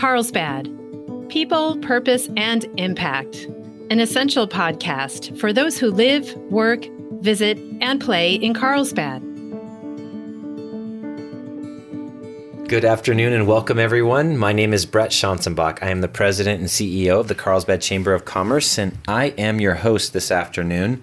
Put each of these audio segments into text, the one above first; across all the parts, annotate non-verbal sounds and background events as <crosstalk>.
Carlsbad People, Purpose, and Impact, an essential podcast for those who live, work, visit, and play in Carlsbad. Good afternoon and welcome, everyone. My name is Brett Schanzenbach. I am the president and CEO of the Carlsbad Chamber of Commerce, and I am your host this afternoon.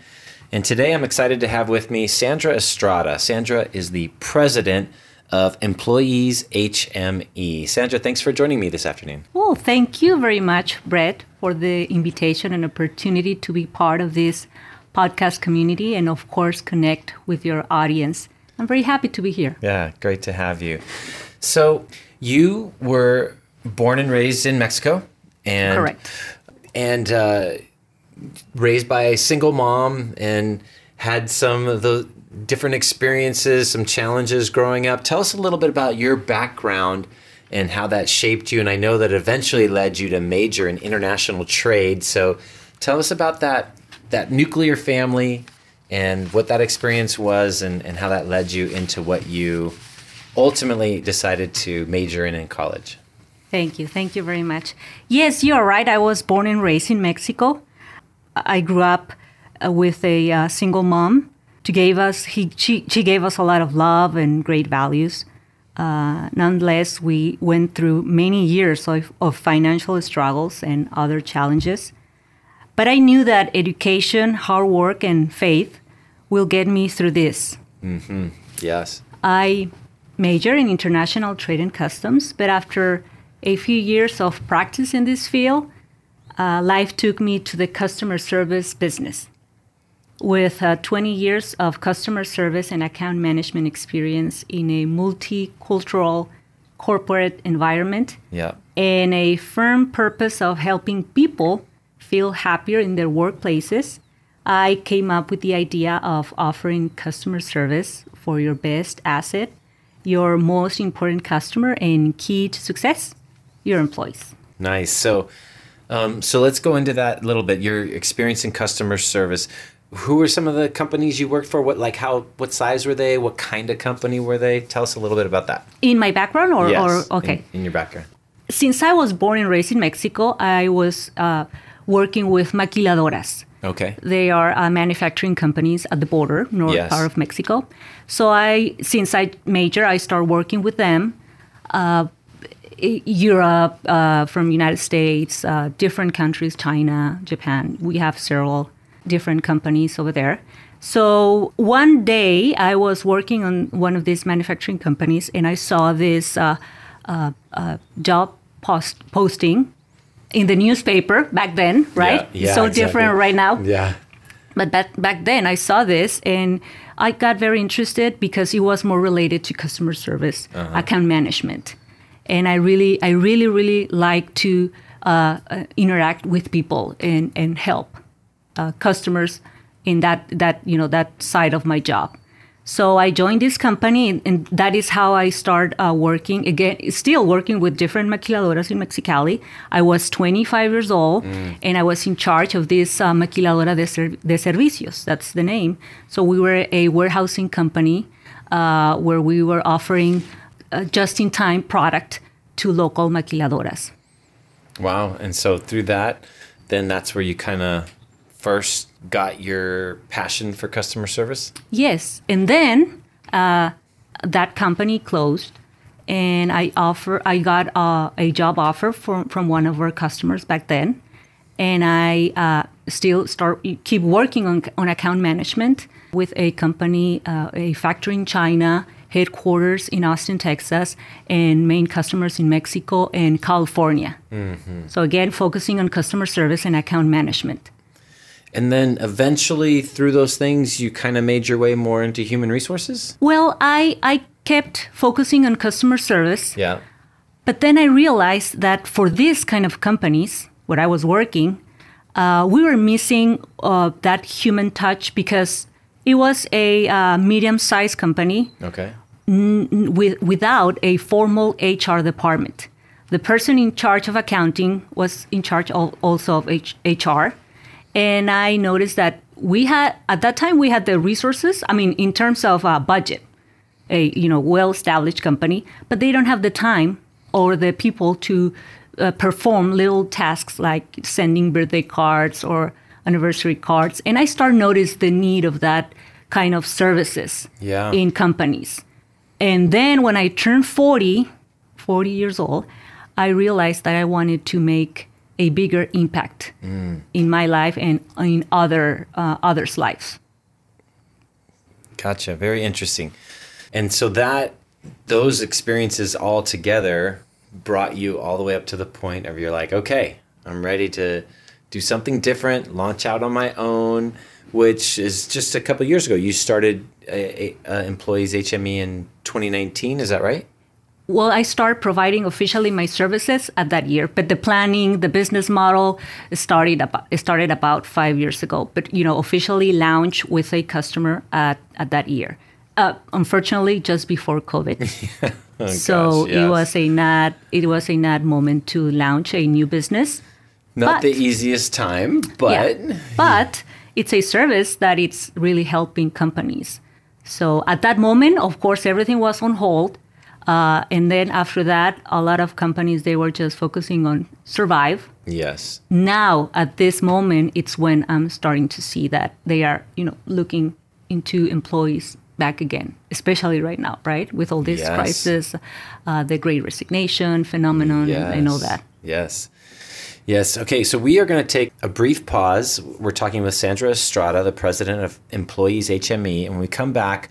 And today I'm excited to have with me Sandra Estrada. Sandra is the president of Employees HME. Sandra, thanks for joining me this afternoon. Well, thank you very much, Brett, for the invitation and opportunity to be part of this podcast community and, of course, connect with your audience. I'm very happy to be here. Yeah, great to have you. So, you were born and raised in Mexico, and correct, and uh, raised by a single mom, and had some of the different experiences, some challenges growing up. Tell us a little bit about your background and how that shaped you. And I know that eventually led you to major in international trade. So tell us about that that nuclear family and what that experience was and, and how that led you into what you ultimately decided to major in in college. Thank you. Thank you very much. Yes, you are right. I was born and raised in Mexico. I grew up uh, with a uh, single mom she gave us he she, she gave us a lot of love and great values. Uh, nonetheless, we went through many years of, of financial struggles and other challenges. But I knew that education, hard work, and faith will get me through this. Mm-hmm. Yes. I majored in international trade and customs, but after a few years of practice in this field, uh, life took me to the customer service business with uh, 20 years of customer service and account management experience in a multicultural corporate environment yeah. and a firm purpose of helping people feel happier in their workplaces i came up with the idea of offering customer service for your best asset your most important customer and key to success your employees. Nice. So um, so let's go into that a little bit. Your experience in customer service who were some of the companies you worked for? What like how what size were they? What kind of company were they? Tell us a little bit about that. In my background or, yes, or okay. in, in, your background. Since i was born and raised in mexico i was uh, working with maquiladoras. Okay. They are uh, manufacturing companies at the border north yes. part of mexico. So i since i major i started working with them uh, europe uh, from united states uh, different countries china japan. We have several different companies over there. So one day I was working on one of these manufacturing companies and I saw this uh, uh, uh, job post posting in the newspaper back then, right? Yeah, yeah so exactly. different right now. Yeah. But back, back then I saw this and I got very interested because it was more related to customer service, uh-huh. account management. And I really, I really, really like to uh, uh, interact with people and, and help uh, customers in that that you know that side of my job. So I joined this company, and, that is how I started uh, working again. Still working with different maquiladoras in Mexicali. I was 25 years old, mm. and I was in charge of this uh, maquiladora de, ser- de servicios. That's the name. So we were a warehousing company uh, where we were offering uh, just-in-time product to local maquiladoras. Wow! And so through that, then that's where you kind of first got your passion for customer service? Yes, and then uh, that company closed, and I offer I got uh, a job offer from from one of our customers back then, and I uh, still start keep working on on account management with a company, uh, a factory in China. Headquarters in Austin, Texas, and main customers in Mexico and California. Mm-hmm. So, again, focusing on customer service and account management and then eventually through those things you kind of made your way more into human resources? Well i i kept focusing on customer service. Yeah. But then i realized that for these kind of companies where i was working uh, we were missing uh, that human touch because it was a uh, medium-sized company. Okay. N- with, without a formal hr department. The person in charge of accounting was in charge of, also of H- hr and I noticed that we had at that time we had the resources. I mean, in terms of uh, budget, a you know well-established company, but they don't have the time or the people to uh, perform little tasks like sending birthday cards or anniversary cards, and I start notice the need of that kind of services Yeah. in companies. And then when I turned 40, 40 years old, I realized that I wanted to make a bigger impact in my life and in other uh, others' lives. Gotcha. Very interesting. And so that those experiences all together brought you all the way up to the point of you're like, okay, I'm ready to do something different, launch out on my own, which is just a couple years ago. You started a, a, a Employees HME in 2019, is that right? Well, I start providing officially my services at that year, but the planning, the business model started about started about five years ago. But you know, officially launched with a customer at, at that year. Uh, unfortunately, just before COVID. <laughs> Oh, so gosh, it was a not it was a not moment to launch a new business. Not but- the easiest time, but Yeah. But it's a service that it's really helping companies. So at that moment, of course, everything was on hold. Uh, and then after that, a lot of companies they were just focusing on survive. yes. Now at this moment, it's when I'm starting to see that they are, you know, looking into employees back again, especially right now, right, with all this Yes. crisis, uh, the Great Resignation phenomenon, and, and all that. Yes. Yes. Okay. So we are going to take a brief pause. We're talking with Sandra Estrada, the president of Employees HME. And when we come back,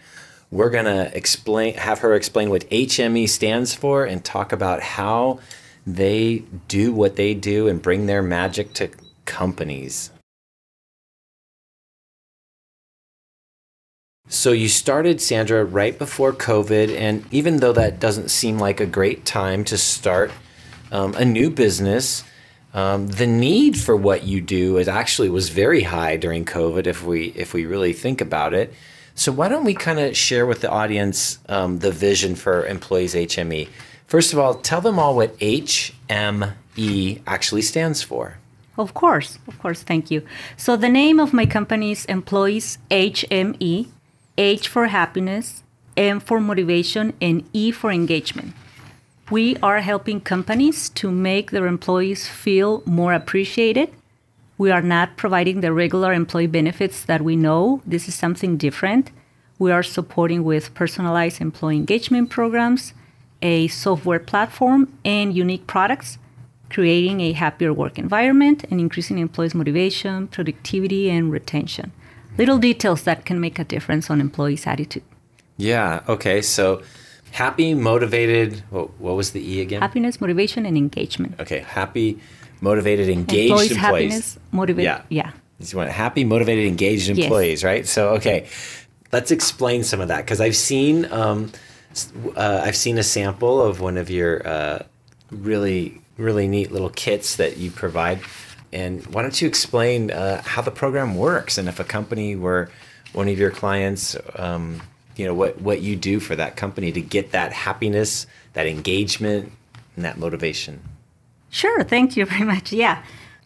we're going to explain, have her explain what HME stands for and talk about how they do what they do and bring their magic to companies. So you started Sandra right before COVID, and even though that doesn't seem like a great time to start um, a new business, um, the need for what you do is actually was very high during COVID. If we if we really think about it, so why don't we kind of share with the audience um, the vision for Employees HME? First of all, tell them all what HME actually stands for. Of course, of course, thank you. So the name of my company is Employees HME, H for happiness, M for motivation, and E for engagement. We are helping companies to make their employees feel more appreciated. We are not providing the regular employee benefits that we know. This is something different. We are supporting with personalized employee engagement programs, a software platform, and unique products creating a happier work environment and increasing employees' motivation, productivity, and retention. Little details that can make a difference on employees' attitude. Yeah. Okay. So happy, motivated. What, what was the E again? Happiness, motivation, and engagement. Okay. Happy, motivated, engaged employees' employees. happiness, motivate. Yeah. Yeah. You want happy, motivated, engaged Yes. employees, right? So, okay, let's explain some of that because I've seen um, s- uh, I've seen a sample of one of your uh, really really neat little kits that you provide. And why don't you explain uh, how the program works and if a company were one of your clients, um, you know what what you do for that company to get that happiness, that engagement, and that motivation. Sure, thank you <laughs> very much. Yeah,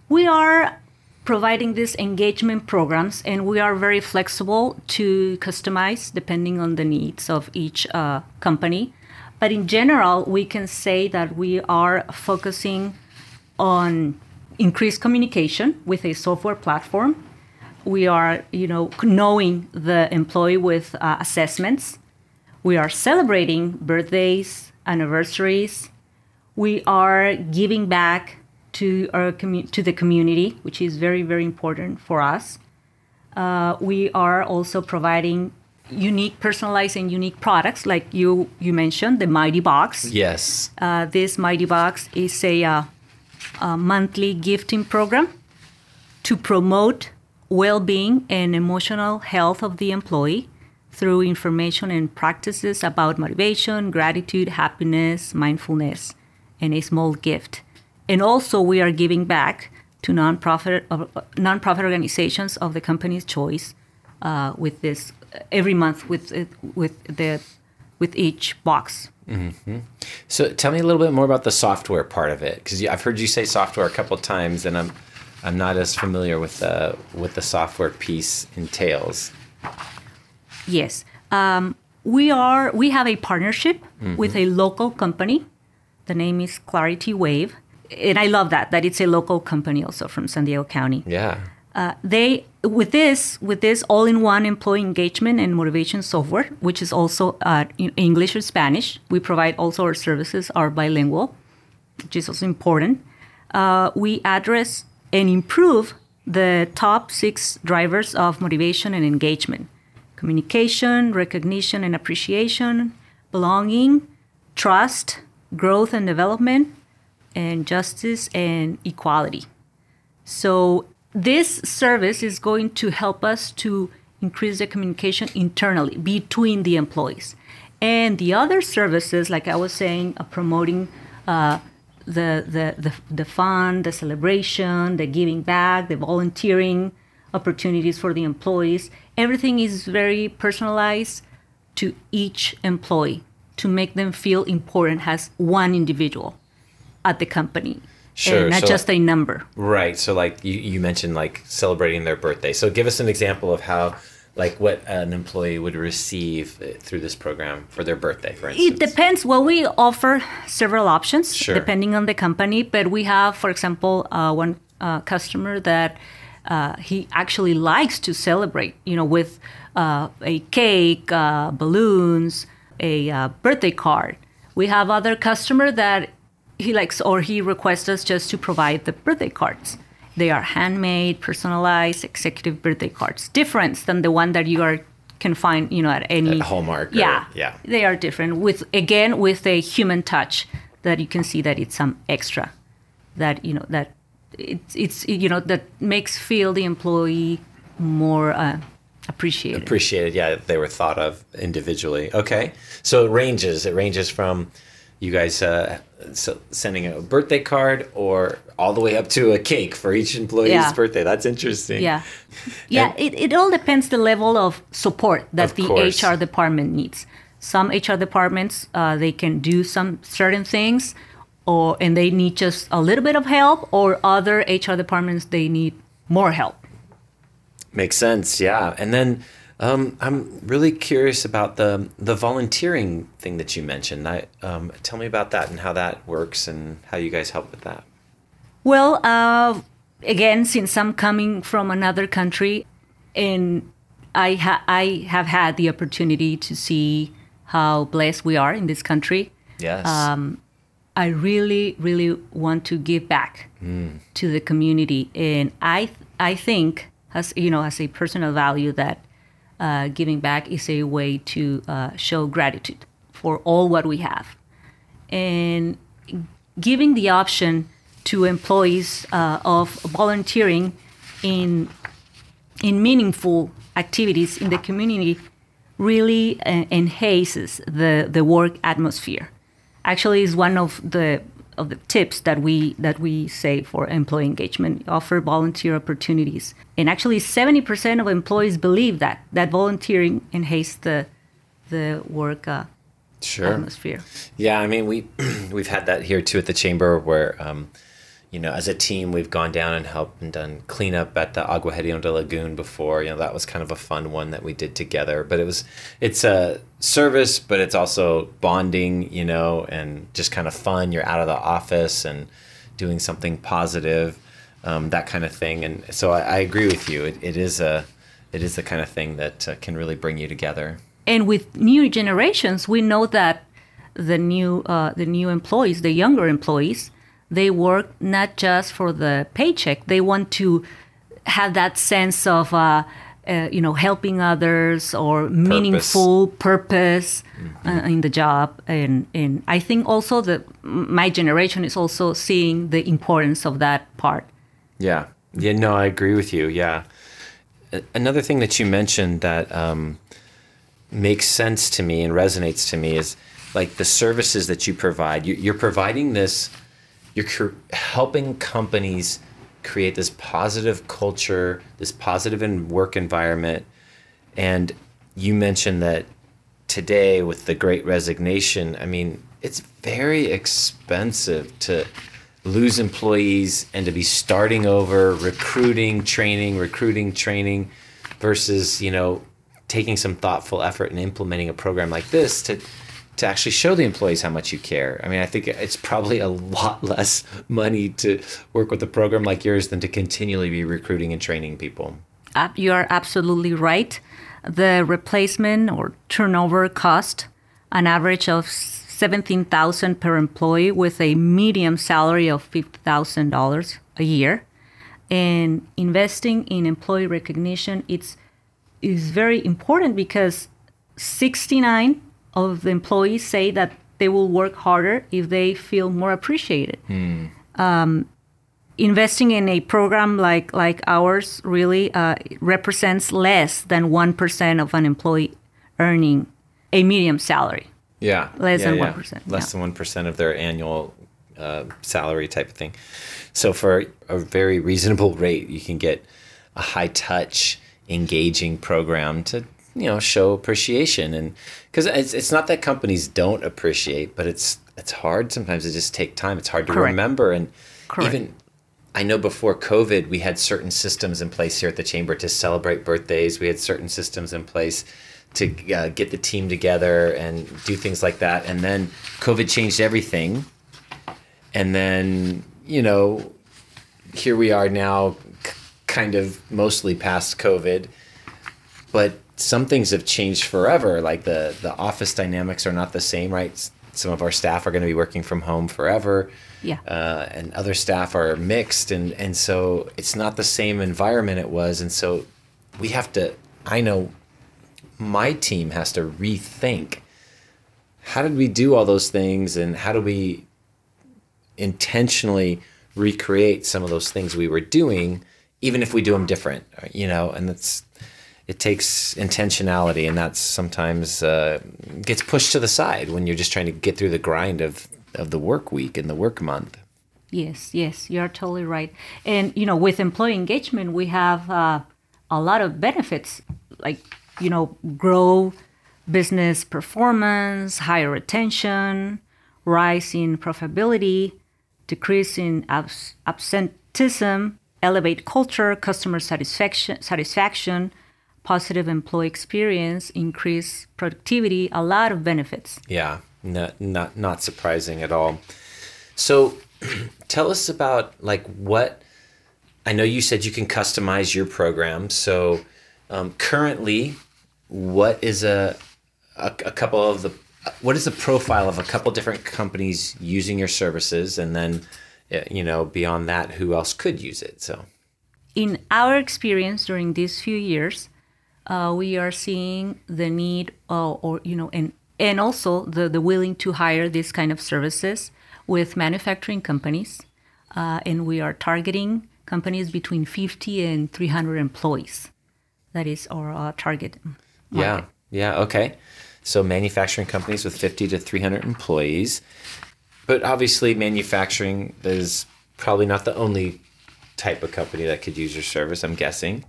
we are providing these engagement programs and we are very flexible to customize depending on the needs of each uh, company. But in general, we can say that we are focusing on increased communication with a software platform. We are, you know, knowing the employee with uh, assessments. We are celebrating birthdays, anniversaries, we are giving back to our commu- to the community, which is very very important for us. Uh, we are also providing unique, personalized, and unique products, like you you mentioned, the Mighty Box. Yes. Uh, this Mighty Box is a, uh, a monthly gifting program to promote well-being and emotional health of the employee through information and practices about motivation, gratitude, happiness, mindfulness, and a small gift. And also, we are giving back to nonprofit uh, nonprofit organizations of the company's choice uh, with this every month with with the with each box. So tell me a little bit more about the software part of it, because I've heard you say software a couple of times, and I'm I'm not as familiar with the what the software piece entails. Yes, um, we are. We have a partnership with a local company. The name is Clarity Wave. and I love that that it's a local company also from San Diego County. Yeah. Uh, they with this with this all-in-one employee engagement and motivation software, which is also uh, in English or Spanish. We provide also our services are bilingual, which is also important. Uh, we address and improve the top six drivers of motivation and engagement: communication, recognition and appreciation, belonging, trust, growth and development, and justice and equality. So this service is going to help us to increase the communication internally between the employees. And the other services, like I was saying, uh, promoting uh, the, the, the, the fun, the celebration, the giving back, the volunteering opportunities for the employees, everything is very personalized to each employee to make them feel important as one individual at the company Sure, and not so- just a number. Right. So like you, you mentioned like celebrating their birthday. So give us an example of how like what an employee would receive uh, through this program for their birthday, for instance. It depends. Well, we offer several options Sure. depending on the company, but we have, for example, uh, one uh, customer that uh, he actually likes to celebrate, you know, with uh, a cake, uh, balloons, a uh, birthday card. We have other customer that he likes or he requests us just to provide the birthday cards. They are handmade, personalized, executive birthday cards, different than the one that you are can find, you know, at any At Hallmark or- Yeah, yeah. they are different with again with a human touch that you can see that it's some extra that you know that it's it's you know that makes feel the employee more uh, appreciated. appreciated. Yeah, they were thought of individually. Okay, so it ranges. It ranges from you guys uh, so sending a birthday card, or all the way up to a cake for each employee's Yeah. birthday. That's interesting. yeah, yeah. And- it, it all depends the level of support that Of the course. HR department needs. Some HR departments uh, they can do some certain things, or and they need just a little bit of help, or other HR departments they need more help. Makes sense. Yeah, and then. Um, I'm really curious about the the volunteering thing that you mentioned. I, um, tell me about that and how that works and how you guys help with that. Well, uh, again, since I'm coming from another country, and I ha- I have had the opportunity to see how blessed we are in this country. Yes. I really, really want to give back to the community, and I I think as you know as a personal value that uh, giving back is a way to uh, show gratitude for all what we have, and giving the option to employees uh, of volunteering in in meaningful activities in the community really uh, enhances the, the work atmosphere. Actually, is one of the of the tips that we that we say for employee engagement. Offer volunteer opportunities, and actually, seventy percent of employees believe that that volunteering enhances the the work uh, sure. atmosphere. Yeah, I mean we <clears throat> we've had that here too at the chamber where um, you know as a team we've gone down and helped and done cleanup at the Agua Hedionda Lagoon before. You know that was kind of a fun one that we did together. But it was it's a service, but it's also bonding. You know, and just kind of fun. You're out of the office and doing something positive, um, that kind of thing. And so I, I agree with you. It, it is a it is the kind of thing that uh, can really bring you together. and with new generations, we know that the new uh, the new employees, the younger employees, they work not just for the paycheck. They want to have that sense of uh, uh, you know helping others or meaningful purpose uh, in the job. And and I think also that my generation is also seeing the importance of that part. Yeah. Yeah, no, I agree with you. Yeah. Another thing that you mentioned that um, makes sense to me and resonates to me is like the services that you provide. You, you're providing this, you're helping companies create this positive culture, this positive work environment. And you mentioned that today with the great resignation, I mean, it's very expensive to lose employees and to be starting over, recruiting, training, recruiting, training versus, you know, taking some thoughtful effort and implementing a program like this to to actually show the employees how much you care. I mean, I think it's probably a lot <laughs> less money to work with a program like yours than to continually be recruiting and training people. You are absolutely right. The replacement or turnover cost an average of 17,000 per employee with a medium salary of $50,000 a year. And investing in employee recognition it's is very important because 69 of the employees say that they will work harder if they feel more appreciated. Mm. Um, investing in a program like like ours really uh, represents less than one percent of an employee earning a medium salary. Yeah, less yeah, than one yeah. percent. Less yeah. than one percent of their annual uh, salary type of thing. So for a very reasonable rate, you can get a high touch, engaging program to you know show appreciation. And because it's, it's not that companies don't appreciate but it's it's hard sometimes to just take time. It's hard to Correct. remember. And Correct. even i know before covid we had certain systems in place here at the chamber to celebrate birthdays. We had certain systems in place to uh, get the team together and do things like that. And then covid changed everything. And then you know here we are now c- kind of mostly past covid. But some things have changed forever. Like the the office dynamics are not the same, right? Some of our staff are going to be working from home forever. Yeah. Uh, and other staff are mixed, and and so it's not the same environment it was, and so we have to. I know my team has to rethink how did we do all those things, and how do we intentionally recreate some of those things we were doing, even if we do them different, you know, and that's it takes intentionality, and that's sometimes uh, gets pushed to the side when you're just trying to get through the grind of of the work week and the work month. Yes, yes, you're totally right. And you know, with employee engagement, we have uh, a lot of benefits, like you know, grow business performance, higher retention, rise in profitability, decrease in abs- absenteeism, elevate culture, customer satisfaction, satisfaction, positive employee experience, increase productivity, a lot of benefits. Yeah, not not not surprising at all. So, <clears throat> tell us about like what I know you said you can customize your program. So, um, currently, what is a, a a couple of the what is the profile of a couple different companies using your services, and then you know beyond that, who else could use it? So, in our experience during these few years, uh, we are seeing the need uh, or you know and and also the, the willing to hire this kind of services with manufacturing companies uh, and we are targeting companies between 50 and 300 employees. That is our uh, target market. yeah yeah okay. So manufacturing companies with 50 to 300 employees. But obviously manufacturing is probably not the only type of company that could use your service i'm guessing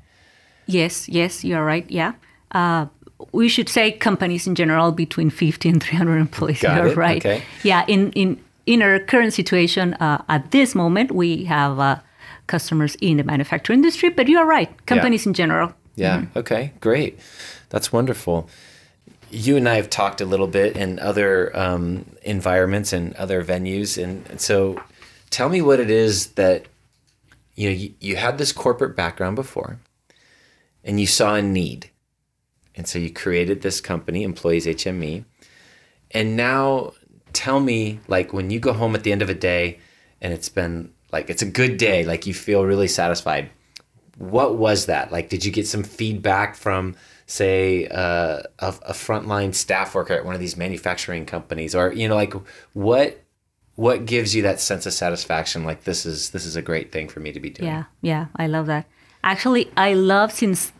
Yes, yes, you're right. Yeah. Uh, we should say companies in general between 50 and 300 employees. Got you're it. right. Okay. Yeah. In in in our current situation, uh, at this moment, we have uh, customers in the manufacturing industry, but you are right. Companies Yeah. in general. Yeah. Mm-hmm. Okay. Great. That's wonderful. You and I have talked a little bit in other um, environments and other venues, and, and so tell me what it is that you know. You, you had this corporate background before, and you saw a need, and so you created this company, Employees HME, and now tell me, like, when you go home at the end of a day, and it's been like it's a good day, like you feel really satisfied what was that? Like did you get some feedback from say uh, a, a frontline staff worker at one of these manufacturing companies? Or you know like what what gives you that sense of satisfaction? Like this is this is a great thing for me to be doing. Yeah, yeah, I love that. Actually, I love since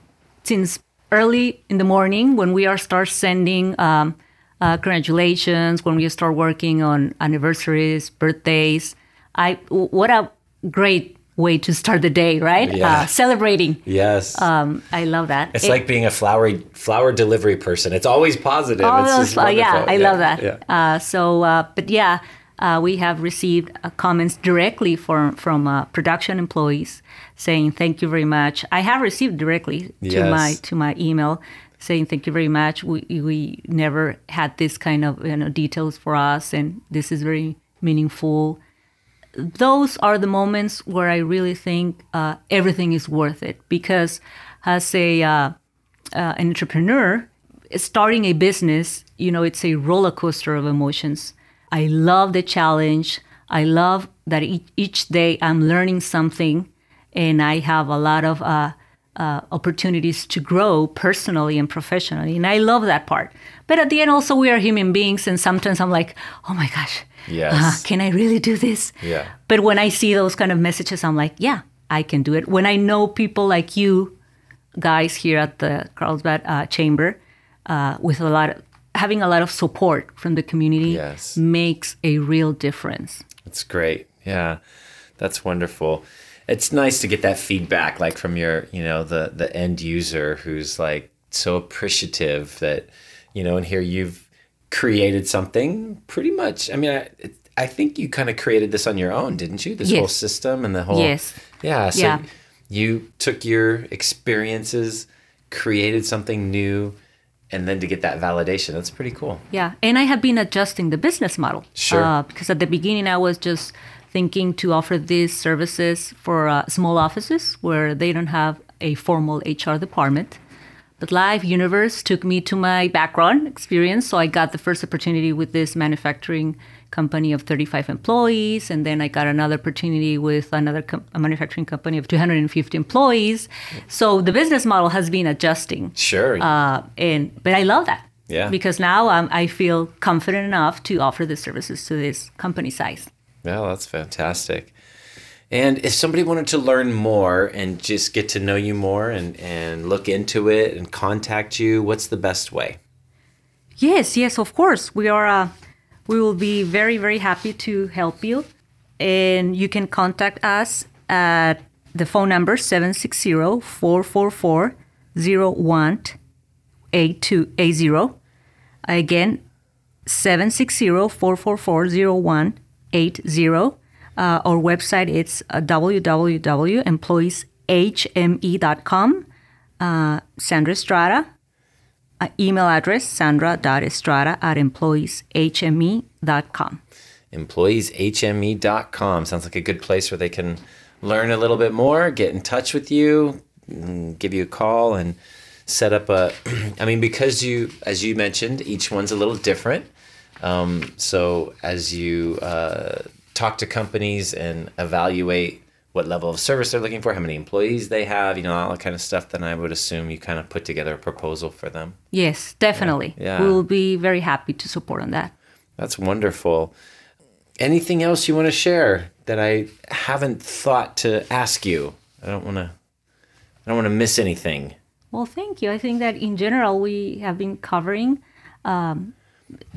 since early in the morning when we are start sending um, uh, congratulations, when we start working on anniversaries, birthdays. I what a great way to start the day, right? Yeah. Uh, celebrating. yes Um, I love that. it's It- like being a flowery flower delivery person it's always positive all it's uh, yeah. I love that. yeah Uh, so, uh, but yeah, uh, we have received uh, comments directly from from uh, production employees saying thank you very much. I have received directly to Yes. my to my email saying thank you very much. We we never had this kind of you know details for us, and this is very meaningful. Those are the moments where I really think uh, everything is worth it because as a uh, uh, an entrepreneur starting a business, you know, it's a roller coaster of emotions. I love the challenge. I love that each, day I'm learning something and I have a lot of uh, uh, opportunities to grow personally and professionally. And I love that part. But at the end, also, we are human beings. And sometimes I'm like, oh my gosh, Yes. uh, can I really do this? Yeah. But when I see those kind of messages, I'm like, yeah, I can do it. When I know people like you guys here at the Carlsbad uh, Chamber, uh, with a lot of having a lot of support from the community, Yes. makes a real difference. That's great. Yeah. That's wonderful. It's nice to get that feedback like from your, you know, the the end user who's like so appreciative that, you know, and here you've created something pretty much. I mean, I it, I think you kind of created this on your own, didn't you? This whole system and the whole Yes. Yeah, so Yeah. you took your experiences, created something new, and then to get that validation. That's pretty cool. Yeah, and I have been adjusting the business model. Sure. Uh, because at the beginning, I was just thinking to offer these services for uh, small offices where they don't have a formal HR department. But Live Universe took me to my background experience, so I got the first opportunity with this manufacturing company of 35 employees, and then I got another opportunity with another com- a manufacturing company of 250 employees. So the business model has been adjusting Sure. uh, and but I love that. Yeah. Because now um, I feel confident enough to offer the services to this company size. Well, that's fantastic. And if somebody wanted to learn more and just get to know you more and, and look into it and contact you, what's the best way? Yes, yes, of course. We are. Uh, we will be very, very happy to help you, and you can contact us at the phone number 760-444-0180. Again, 760-444-0180. Uh, our website is uh, www.employeeshme.com. Uh, Sandra Estrada, uh, email address sandra.estrada at employeeshme.com. Employeeshme.com sounds like a good place where they can learn a little bit more, get in touch with you, mm, give you a call, and set up a. <clears throat> I mean, because you, as you mentioned, each one's a little different. Um, so as you uh, talk to companies and evaluate what level of service they're looking for, how many employees they have, you know, all that kind of stuff, then I would assume you kind of put together a proposal for them. Yes, definitely. Yeah. We will be very happy to support on that. That's wonderful. Anything else you want to share that I haven't thought to ask you? I don't want to. I don't want to miss anything. Well, thank you. I think that in general, we have been covering um,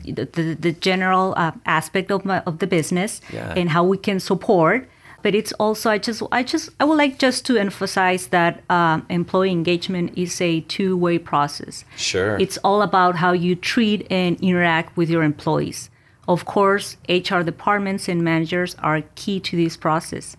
the, the, the general uh, aspect of, my, of the business Yeah. and how we can support. But it's also, I just, I just, I would like just to emphasize that um, employee engagement is a two-way process. Sure. It's all about how you treat and interact with your employees. Of course, HR departments and managers are key to this process,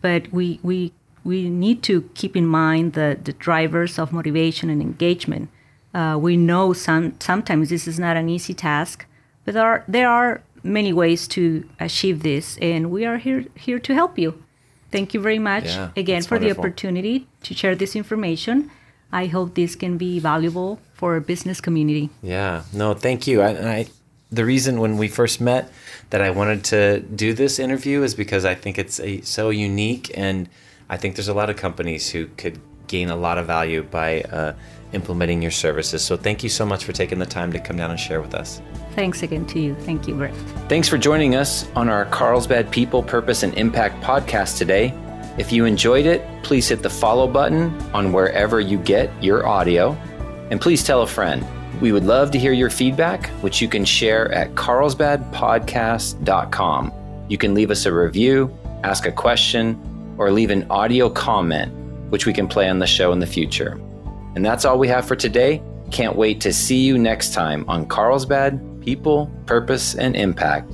but we we we need to keep in mind the, the drivers of motivation and engagement. Uh, we know some sometimes this is not an easy task, but there are there are many ways to achieve this, and we are here here to help you. Thank you very much Yeah, again for the opportunity to share this information. I hope this can be valuable for our business community. Yeah. No, thank you. I, I the reason when we first met that I wanted to do this interview is because I think it's a, so unique, and I think there's a lot of companies who could gain a lot of value by uh, implementing your services. So thank you so much for taking the time to come down and share with us. Thanks again to you. Thank you, Brett. Thanks for joining us on our Carlsbad People, Purpose, and Impact podcast today. If you enjoyed it, please hit the follow button on wherever you get your audio. And please tell a friend. We would love to hear your feedback, which you can share at carlsbadpodcast.com. You can leave us a review, ask a question, or leave an audio comment, which we can play on the show in the future. And that's all we have for today. Can't wait to see you next time on Carlsbad People, Purpose, and Impact.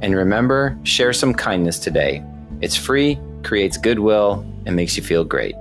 And remember, share some kindness today. It's free, creates goodwill, and makes you feel great.